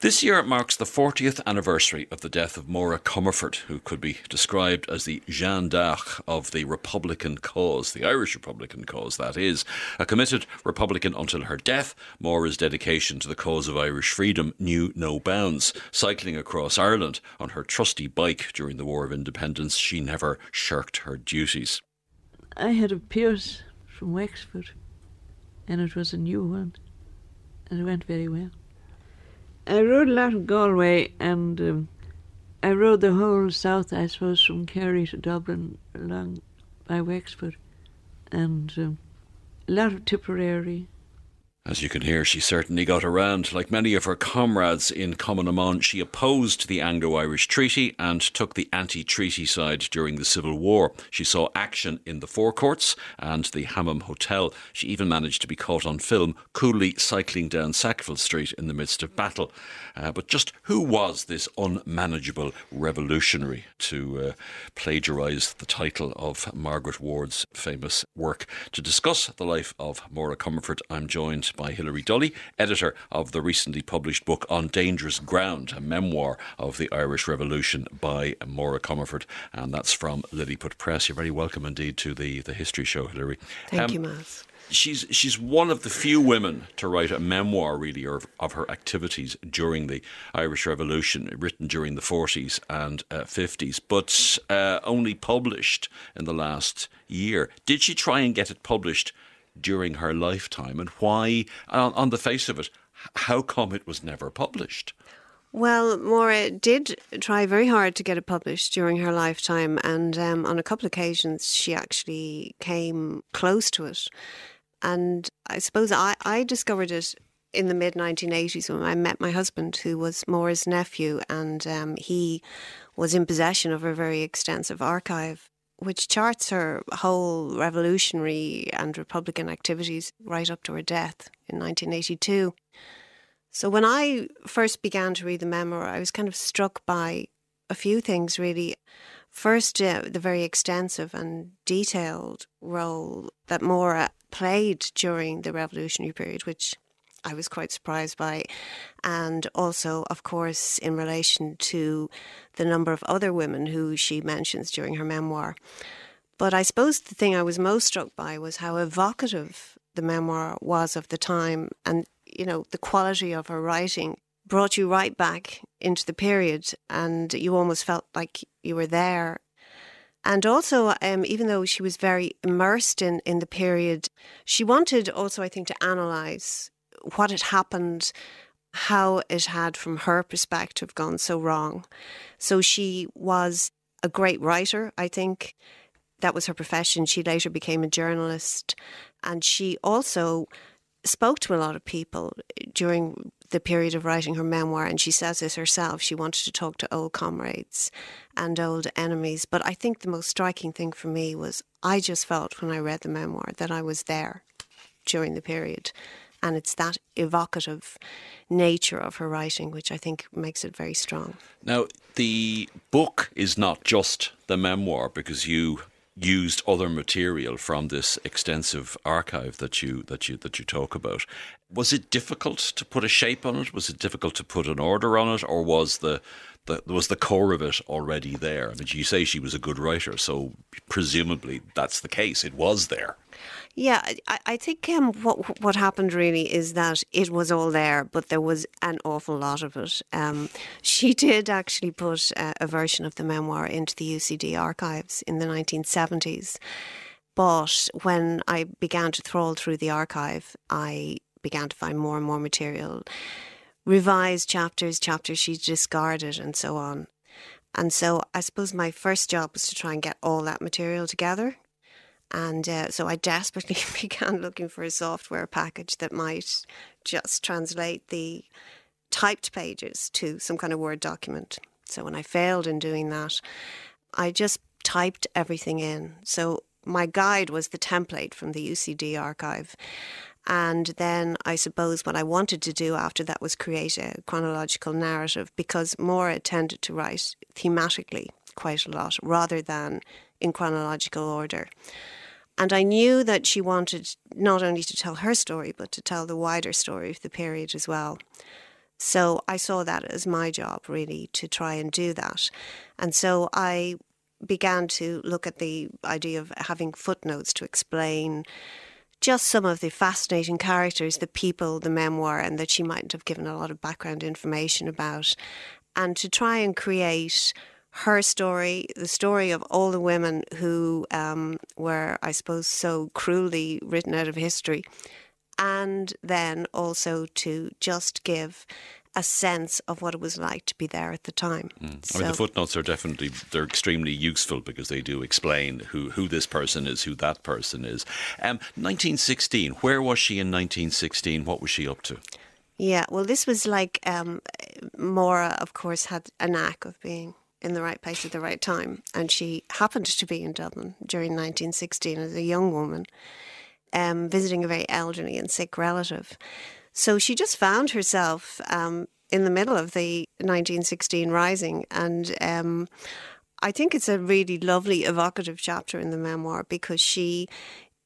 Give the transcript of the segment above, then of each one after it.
This year marks the 40th anniversary of the death of Máire Comerford, who could be described as the Jeanne d'Arc of the Republican cause, the Irish Republican cause, that is. A committed Republican until her death, Máire's dedication to the cause of Irish freedom knew no bounds. Cycling across Ireland on her trusty bike during the War of Independence, she never shirked her duties. I had a Pierce from Wexford, and it was a new one, and it went very well. I rode a lot of Galway, and um, I rode the whole south, I suppose, from Kerry to Dublin along by Wexford, and um, a lot of Tipperary, as you can hear, she certainly got around. Like many of her comrades in Cumann na mBan, she opposed the Anglo Irish Treaty and took the anti treaty side during the Civil War. She saw action in the Four Courts and the Hammam Hotel. She even managed to be caught on film coolly cycling down Sackville Street in the midst of battle. Uh, but just who was this unmanageable revolutionary, to uh, plagiarise the title of Margaret Ward's famous work? To discuss the life of Máire Comerford, I'm joined by Hilary Dully, editor of the recently published book On Dangerous Ground, a memoir of the Irish Revolution by Máire Comerford. And that's from Lilliput Press. You're very welcome indeed to the, the History Show, Hilary. Thank um, you, Myles she's she's one of the few women to write a memoir really of, of her activities during the Irish Revolution, written during the 40s and uh, 50s, but uh, only published in the last year. Did she try and get it published during her lifetime, and why, on, on the face of it, how come it was never published? Well, Máire did try very hard to get it published during her lifetime, and um, on a couple of occasions she actually came close to it. And I suppose I, I discovered it in the mid 1980s when I met my husband, who was Máire's nephew, and um, he was in possession of a very extensive archive which charts her whole revolutionary and Republican activities right up to her death in 1982. So when I first began to read the memoir, I was kind of struck by a few things really. First, uh, the very extensive and detailed role that Máire played during the revolutionary period, which I was quite surprised by. And also, of course, in relation to the number of other women who she mentions during her memoir. But I suppose the thing I was most struck by was how evocative the memoir was of the time and, you know, the quality of her writing brought you right back into the period and you almost felt like you were there. And also, um, even though she was very immersed in, in the period, she wanted also, I think, to analyse what had happened, how it had, from her perspective, gone so wrong. So she was a great writer, I think. That was her profession. She later became a journalist. And she also spoke to a lot of people during the period of writing her memoir, and she says this herself. She wanted to talk to old comrades and old enemies. But I think the most striking thing for me was I just felt when I read the memoir that I was there during the period. And it's that evocative nature of her writing which I think makes it very strong. Now, the book is not just the memoir because you used other material from this extensive archive that you that you that you talk about. Was it difficult to put a shape on it? Was it difficult to put an order on it, or was the, the was the core of it already there? I mean, you say she was a good writer, so presumably that's the case. It was there. Yeah, I, I think um, what what happened really is that it was all there, but there was an awful lot of it. Um, she did actually put uh, a version of the memoir into the UCD archives in the 1970s. But when I began to trawl through the archive, I began to find more and more material, revised chapters, chapters she discarded, and so on. And so I suppose my first job was to try and get all that material together and uh, so I desperately began looking for a software package that might just translate the typed pages to some kind of Word document. So when I failed in doing that, I just typed everything in. So my guide was the template from the UCD archive. And then I suppose what I wanted to do after that was create a chronological narrative because Máire tended to write thematically quite a lot rather than in chronological order. And I knew that she wanted not only to tell her story, but to tell the wider story of the period as well. So I saw that as my job, really, to try and do that. And so I began to look at the idea of having footnotes to explain just some of the fascinating characters, the people, the memoir, and that she mightn't have given a lot of background information about, and to try and create her story, the story of all the women who um, were, I suppose, so cruelly written out of history, and then also to just give a sense of what it was like to be there at the time. Mm. I mean, the footnotes are definitely they're extremely useful because they do explain who who this person is, who that person is. Um, 1916. Where was she in 1916? What was she up to? Yeah, well, this was like um, Máire, of course, had a knack of being in the right place at the right time, and she happened to be in Dublin during 1916 as a young woman, um, visiting a very elderly and sick relative. So she just found herself um, in the middle of the 1916 rising. And um, I think it's a really lovely, evocative chapter in the memoir because she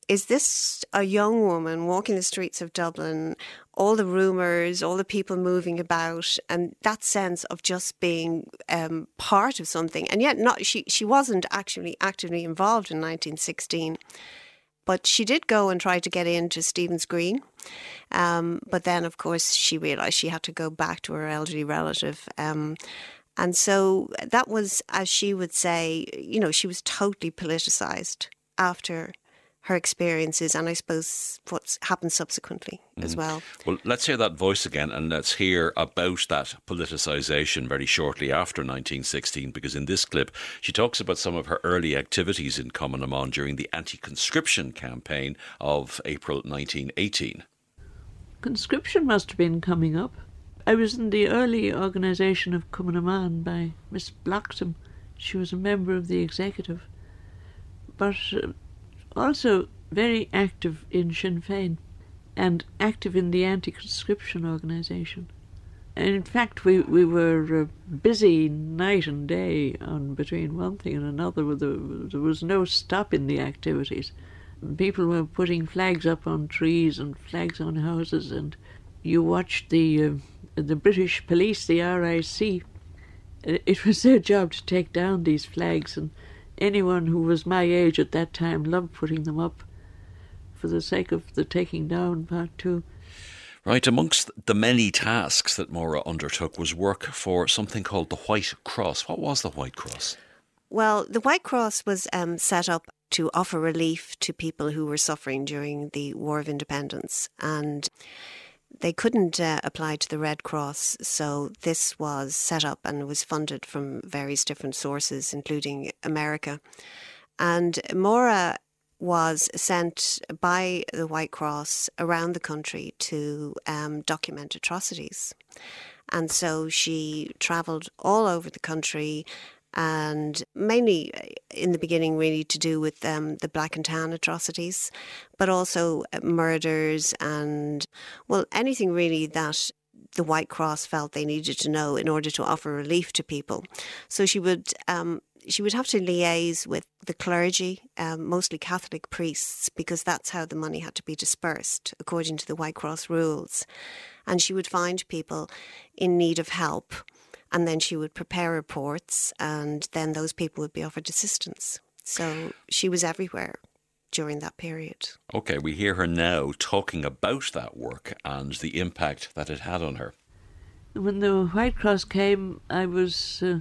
is this a young woman walking the streets of Dublin, all the rumours, all the people moving about, and that sense of just being um, part of something, and yet not she she wasn't actually actively involved in 1916. But she did go and try to get into Stephen's Green. Um, but then, of course, she realised she had to go back to her elderly relative. Um, and so that was, as she would say, you know, she was totally politicised after her experiences and I suppose what's happened subsequently mm. as well. Well, let's hear that voice again and let's hear about that politicisation very shortly after 1916 because in this clip she talks about some of her early activities in Cumann na during the anti conscription campaign of April 1918. Conscription must have been coming up. I was in the early organisation of Cumann na by Miss Bloxham. She was a member of the executive. But uh, also very active in Sinn Féin and active in the anti conscription organisation. And in fact, we, we were uh, busy night and day on between one thing and another. There was no stop in the activities. People were putting flags up on trees and flags on houses, and you watched the uh, the British police, the RIC. It was their job to take down these flags and anyone who was my age at that time loved putting them up for the sake of the taking down part too. Right, amongst the many tasks that Máire undertook was work for something called the White Cross. What was the White Cross? Well, the White Cross was um, set up to offer relief to people who were suffering during the War of Independence. And they couldn't uh, apply to the Red Cross, so this was set up and was funded from various different sources, including America. And Máire was sent by the White Cross around the country to um, document atrocities. And so she travelled all over the country and mainly uh, in the beginning, really to do with um, the black and tan atrocities, but also uh, murders and, well, anything really that the White Cross felt they needed to know in order to offer relief to people. So she would um, she would have to liaise with the clergy, um, mostly Catholic priests, because that's how the money had to be dispersed according to the White Cross rules. And she would find people in need of help and then she would prepare reports, and then those people would be offered assistance. So she was everywhere during that period. Okay, we hear her now talking about that work and the impact that it had on her. When the White Cross came, I was uh,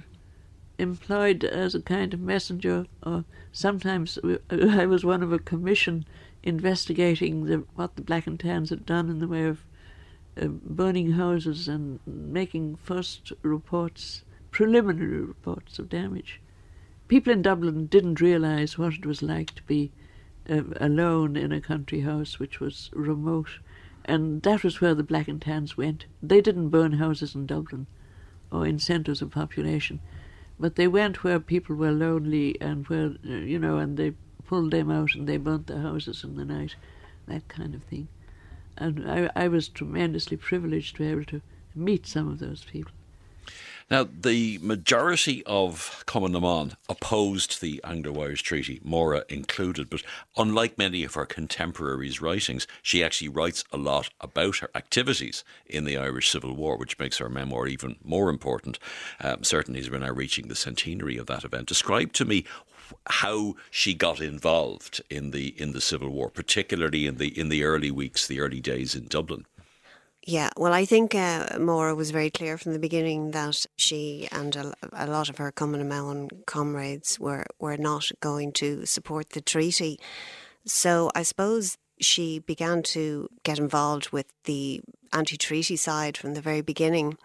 employed as a kind of messenger, or sometimes I was one of a commission investigating the, what the Black and Tans had done in the way of uh, burning houses and making first reports, preliminary reports of damage. People in Dublin didn't realise what it was like to be uh, alone in a country house which was remote, and that was where the Black and Tans went. They didn't burn houses in Dublin or in centres of population, but they went where people were lonely and where, uh, you know, and they pulled them out and they burnt the houses in the night, that kind of thing. And I, I was tremendously privileged to be able to meet some of those people. Now, the majority of Cumann na opposed the Anglo Irish Treaty, Máire included, but unlike many of her contemporaries' writings, she actually writes a lot about her activities in the Irish Civil War, which makes her memoir even more important, um, certainly as we're now reaching the centenary of that event. Describe to me how she got involved in the in the Civil War, particularly in the in the early weeks, the early days in Dublin. Yeah, well, I think uh, Máire was very clear from the beginning that she and a, a lot of her Cumann na mBan comrades were, were not going to support the treaty. So I suppose she began to get involved with the anti treaty side from the very beginning.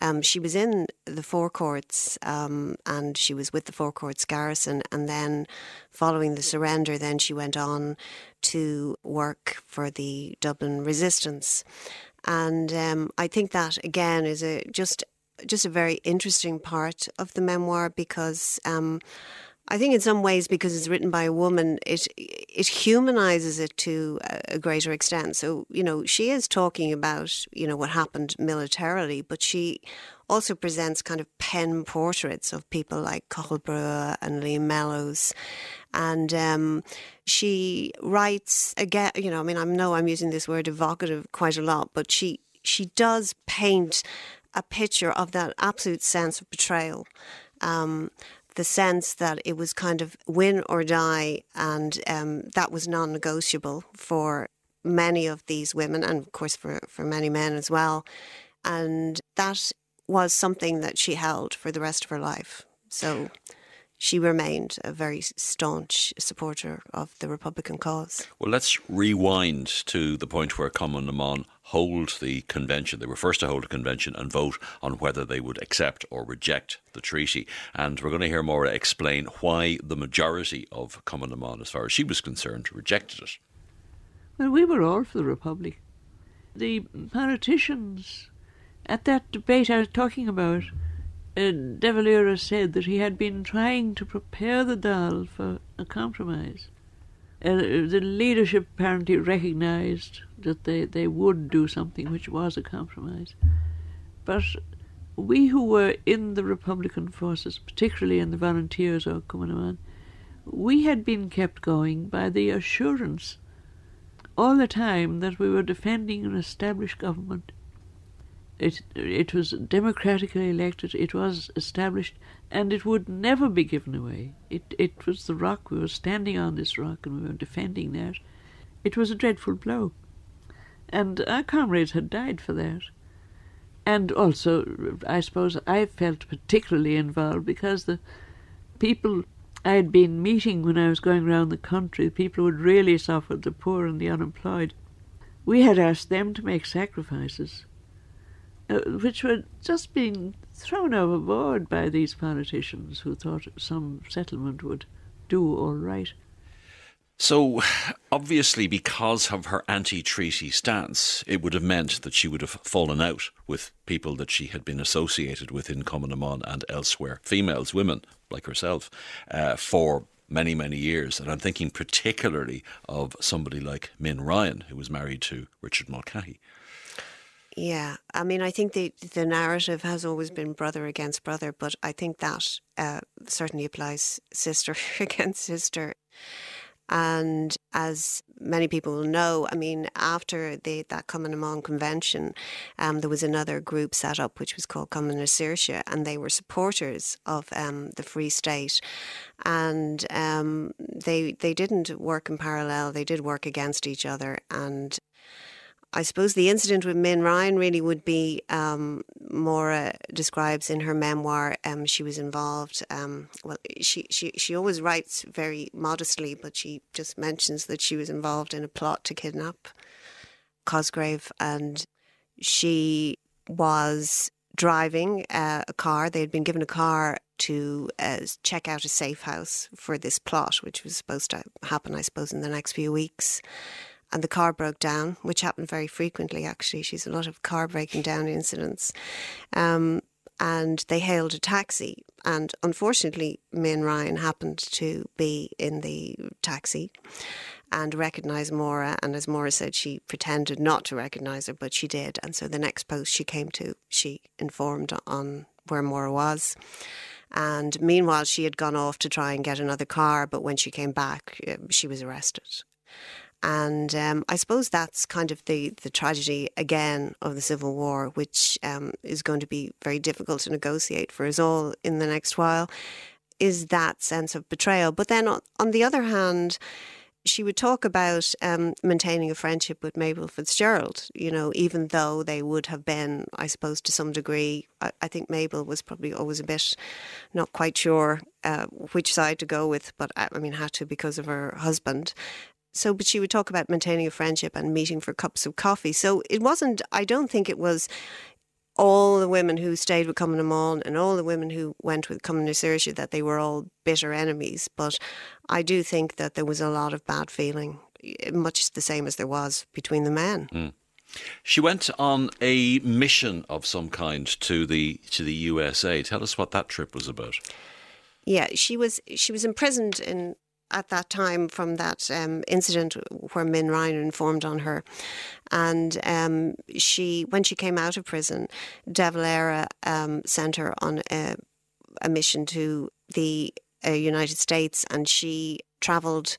Um, she was in the Four Courts um, and she was with the Four Courts garrison. And then, following the surrender, then she went on to work for the Dublin resistance. And um, I think that again is a just just a very interesting part of the memoir because um, I think in some ways because it's written by a woman, it it humanizes it to a greater extent. So you know she is talking about you know what happened militarily, but she also presents kind of pen portraits of people like Brugha and Liam Mellows. And um, she writes again, you know, I mean, I know I'm using this word evocative quite a lot, but she she does paint a picture of that absolute sense of betrayal. Um, the sense that it was kind of win or die, and um, that was non negotiable for many of these women, and of course for, for many men as well. And that was something that she held for the rest of her life. So she remained a very staunch supporter of the Republican cause. Well, let's rewind to the point where Cumann na mBan hold the convention. They were first to hold a convention and vote on whether they would accept or reject the treaty. And we're going to hear Máire explain why the majority of Cumann na mBan, as far as she was concerned, rejected it. Well, we were all for the Republic. The politicians at that debate I was talking about, uh, De Valera said that he had been trying to prepare the Dáil for a compromise. Uh, the leadership apparently recognised that they, they would do something which was a compromise. But we who were in the Republican forces, particularly in the volunteers or Cumann na mBan, we had been kept going by the assurance all the time that we were defending an established government it, it was democratically elected, it was established, and it would never be given away. It, it was the rock, we were standing on this rock and we were defending that. It was a dreadful blow. And our comrades had died for that. And also, I suppose I felt particularly involved because the people I had been meeting when I was going around the country, the people who had really suffered, the poor and the unemployed, we had asked them to make sacrifices uh, which were just being thrown overboard by these politicians who thought some settlement would do all right. So, obviously, because of her anti treaty stance, it would have meant that she would have fallen out with people that she had been associated with in Cumann na mBan and elsewhere, females, women like herself, uh, for many, many years. And I'm thinking particularly of somebody like Min Ryan, who was married to Richard Mulcahy. Yeah, I mean, I think the the narrative has always been brother against brother, but I think that uh, certainly applies sister against sister. And as many people will know, I mean, after the, that na mBan convention, um, there was another group set up which was called Cumann na and they were supporters of um, the Free State. And um, they they didn't work in parallel; they did work against each other. And I suppose the incident with Min Ryan really would be um, Máire describes in her memoir. Um, she was involved. Um, well, she, she she always writes very modestly, but she just mentions that she was involved in a plot to kidnap Cosgrave, and she was driving uh, a car. They had been given a car to uh, check out a safe house for this plot, which was supposed to happen, I suppose, in the next few weeks and the car broke down, which happened very frequently actually. She's a lot of car breaking down incidents. Um, and they hailed a taxi. And unfortunately, Min Ryan happened to be in the taxi and recognise Máire. And as Máire said, she pretended not to recognise her, but she did. And so the next post she came to, she informed on where Máire was. And meanwhile, she had gone off to try and get another car, but when she came back, uh, she was arrested. And um, I suppose that's kind of the, the tragedy again of the Civil War, which um, is going to be very difficult to negotiate for us all in the next while, is that sense of betrayal. But then on, on the other hand, she would talk about um, maintaining a friendship with Mabel Fitzgerald, you know, even though they would have been, I suppose, to some degree. I, I think Mabel was probably always a bit not quite sure uh, which side to go with, but I mean, had to because of her husband so but she would talk about maintaining a friendship and meeting for cups of coffee so it wasn't i don't think it was all the women who stayed with Cumann na mBan and all the women who went with Cumann na Saoirse that they were all bitter enemies but i do think that there was a lot of bad feeling much the same as there was between the men mm. She went on a mission of some kind to the to the USA. Tell us what that trip was about. Yeah, she was she was imprisoned in at that time from that um, incident where Min Ryan informed on her. And um, she, when she came out of prison, De Valera um, sent her on a, a mission to the uh, United States, and she travelled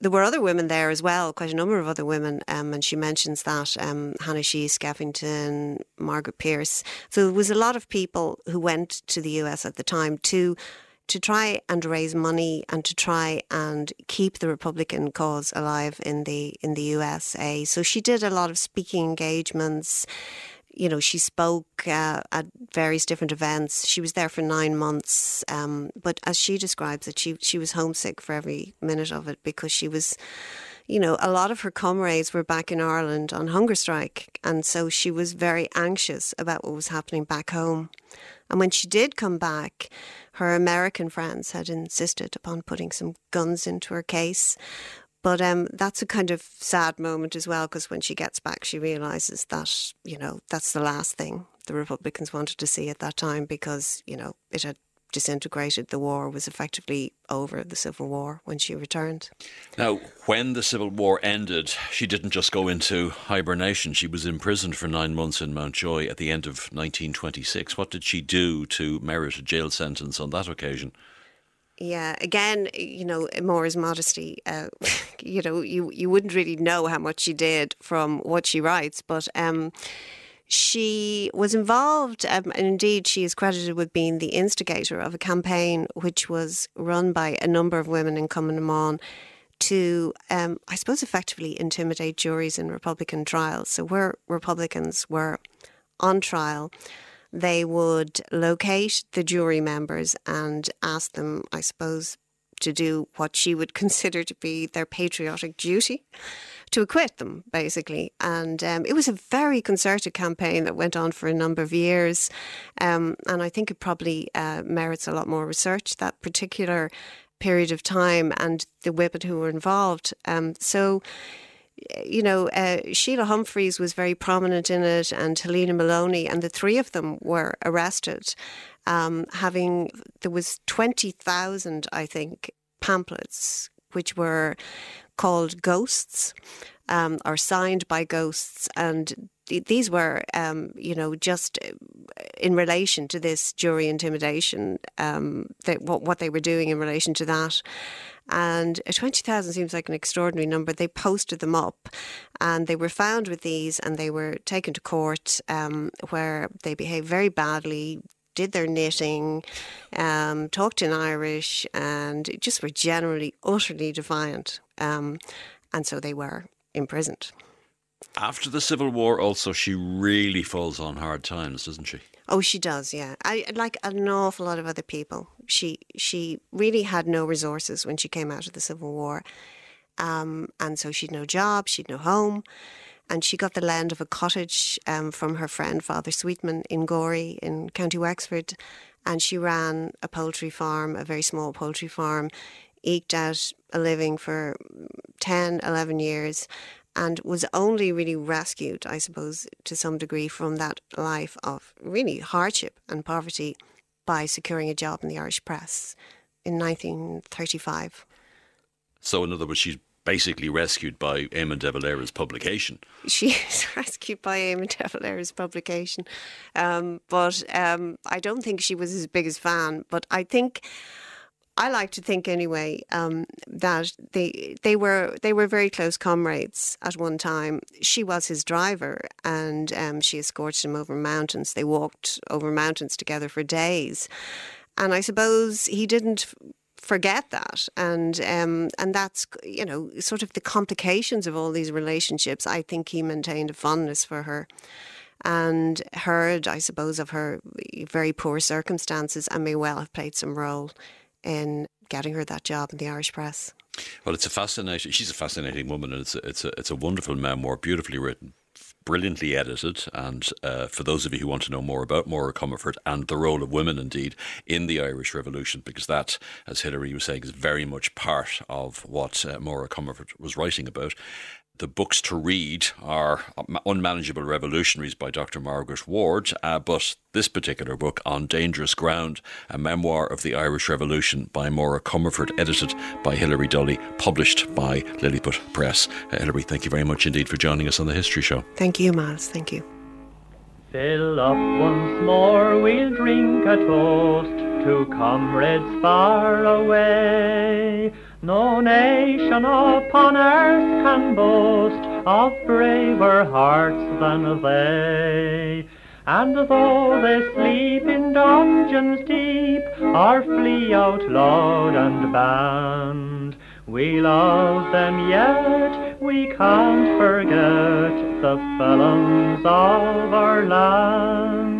there were other women there as well, quite a number of other women, um, and she mentions that um, Hannah Sheehy Skeffington, Margaret Pearse. So there was a lot of people who went to the US at the time to to try and raise money and to try and keep the Republican cause alive in the in the USA. So she did a lot of speaking engagements. You know, she spoke uh, at various different events. She was there for nine months, um, but as she describes it, she she was homesick for every minute of it because she was you know, a lot of her comrades were back in Ireland on hunger strike. And so she was very anxious about what was happening back home. And when she did come back, her American friends had insisted upon putting some guns into her case. But um, that's a kind of sad moment as well, because when she gets back, she realizes that, you know, that's the last thing the Republicans wanted to see at that time because, you know, it had disintegrated. The war was effectively over, the Civil War, when she returned. Now, when the Civil War ended, she didn't just go into hibernation. She was imprisoned for nine months in Mountjoy at the end of 1926. What did she do to merit a jail sentence on that occasion? Yeah, again, you know, Máire's modesty. Uh, you know, you you wouldn't really know how much she did from what she writes, but um, she was involved, um, and indeed she is credited with being the instigator of a campaign which was run by a number of women in na to, um, I suppose, effectively intimidate juries in Republican trials. So where Republicans were on trial, they would locate the jury members and ask them, I suppose, to do what she would consider to be their patriotic duty to acquit them, basically. And um, it was a very concerted campaign that went on for a number of years. Um, and I think it probably uh, merits a lot more research, that particular period of time and the women who were involved. Um, so, you know, uh, Sheila Humphreys was very prominent in it, and Helena Molony, and the three of them were arrested. Um, having there was twenty thousand, I think, pamphlets which were called Ghosts, um, or signed by ghosts, and these were, um, you know, just uh, in relation to this jury intimidation, um, that, what, what they were doing in relation to that. And 20,000 seems like an extraordinary number. They posted them up and they were found with these and they were taken to court um, where they behaved very badly did their knitting, um, talked in Irish, and just were generally utterly defiant. Um, and so they were imprisoned. After the Civil War, also, she really falls on hard times, doesn't she? Oh, she does, yeah. I like an awful lot of other people. She she really had no resources when she came out of the Civil War, um, and so she'd no job, she'd no home, and she got the land of a cottage um, from her friend Father Sweetman in Gorey in County Wexford, and she ran a poultry farm, a very small poultry farm, eked out a living for 10, 11 years, and was only really rescued, I suppose, to some degree from that life of really hardship and poverty by securing a job in the Irish press in 1935. So, in other words, she's basically rescued by Eamon de Valera's publication. She is rescued by Eamon de Valera's publication. Um, but um, I don't think she was his biggest fan. But I think. I like to think anyway um, that they they were they were very close comrades at one time. She was his driver, and um, she escorted him over mountains. They walked over mountains together for days, and I suppose he didn't forget that. And um, and that's you know sort of the complications of all these relationships I think he maintained a fondness for her and heard I suppose of her very poor circumstances and may well have played some role in getting her that job in the Irish press. Well it's a fascinating she's a fascinating woman and it's a, it's a, it's a wonderful memoir beautifully written brilliantly edited. And uh, for those of you who want to know more about Máire Comerford and the role of women, indeed, in the Irish Revolution, because that, as Hilary was saying, is very much part of what uh, Máire Comerford was writing about. The books to read are Unmanageable Revolutionaries by Dr. Margaret Ward, uh, but this particular book, On Dangerous Ground, a memoir of the Irish Revolution by Máire Comerford, edited by Hilary Dully, published by Lilliput Press. Uh, Hilary, thank you very much indeed for joining us on the History Show. Thank you, Myles. Thank you. Fill up once more, we'll drink a toast to comrades far away. No nation upon earth can boast of braver hearts than they. And though they sleep in dungeons deep, or flee out loud and banned, we love them yet, we can't forget the felons of our land.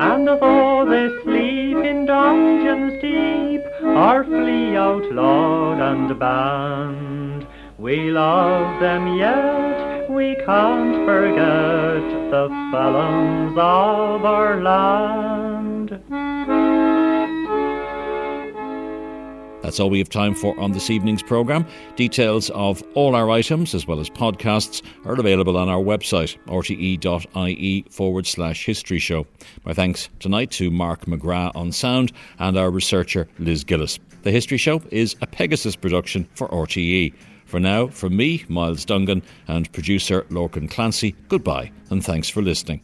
And though they sleep in dungeons deep, or flee outlawed and banned, we love them yet, we can't forget the felons of our land. That's all we have time for on this evening's programme. Details of all our items, as well as podcasts, are available on our website, rte.ie forward slash history show. My thanks tonight to Mark McGrath on sound and our researcher Liz Gillis. The History Show is a Pegasus production for RTE. For now, from me, Myles Dungan, and producer Lorcan Clancy, goodbye and thanks for listening.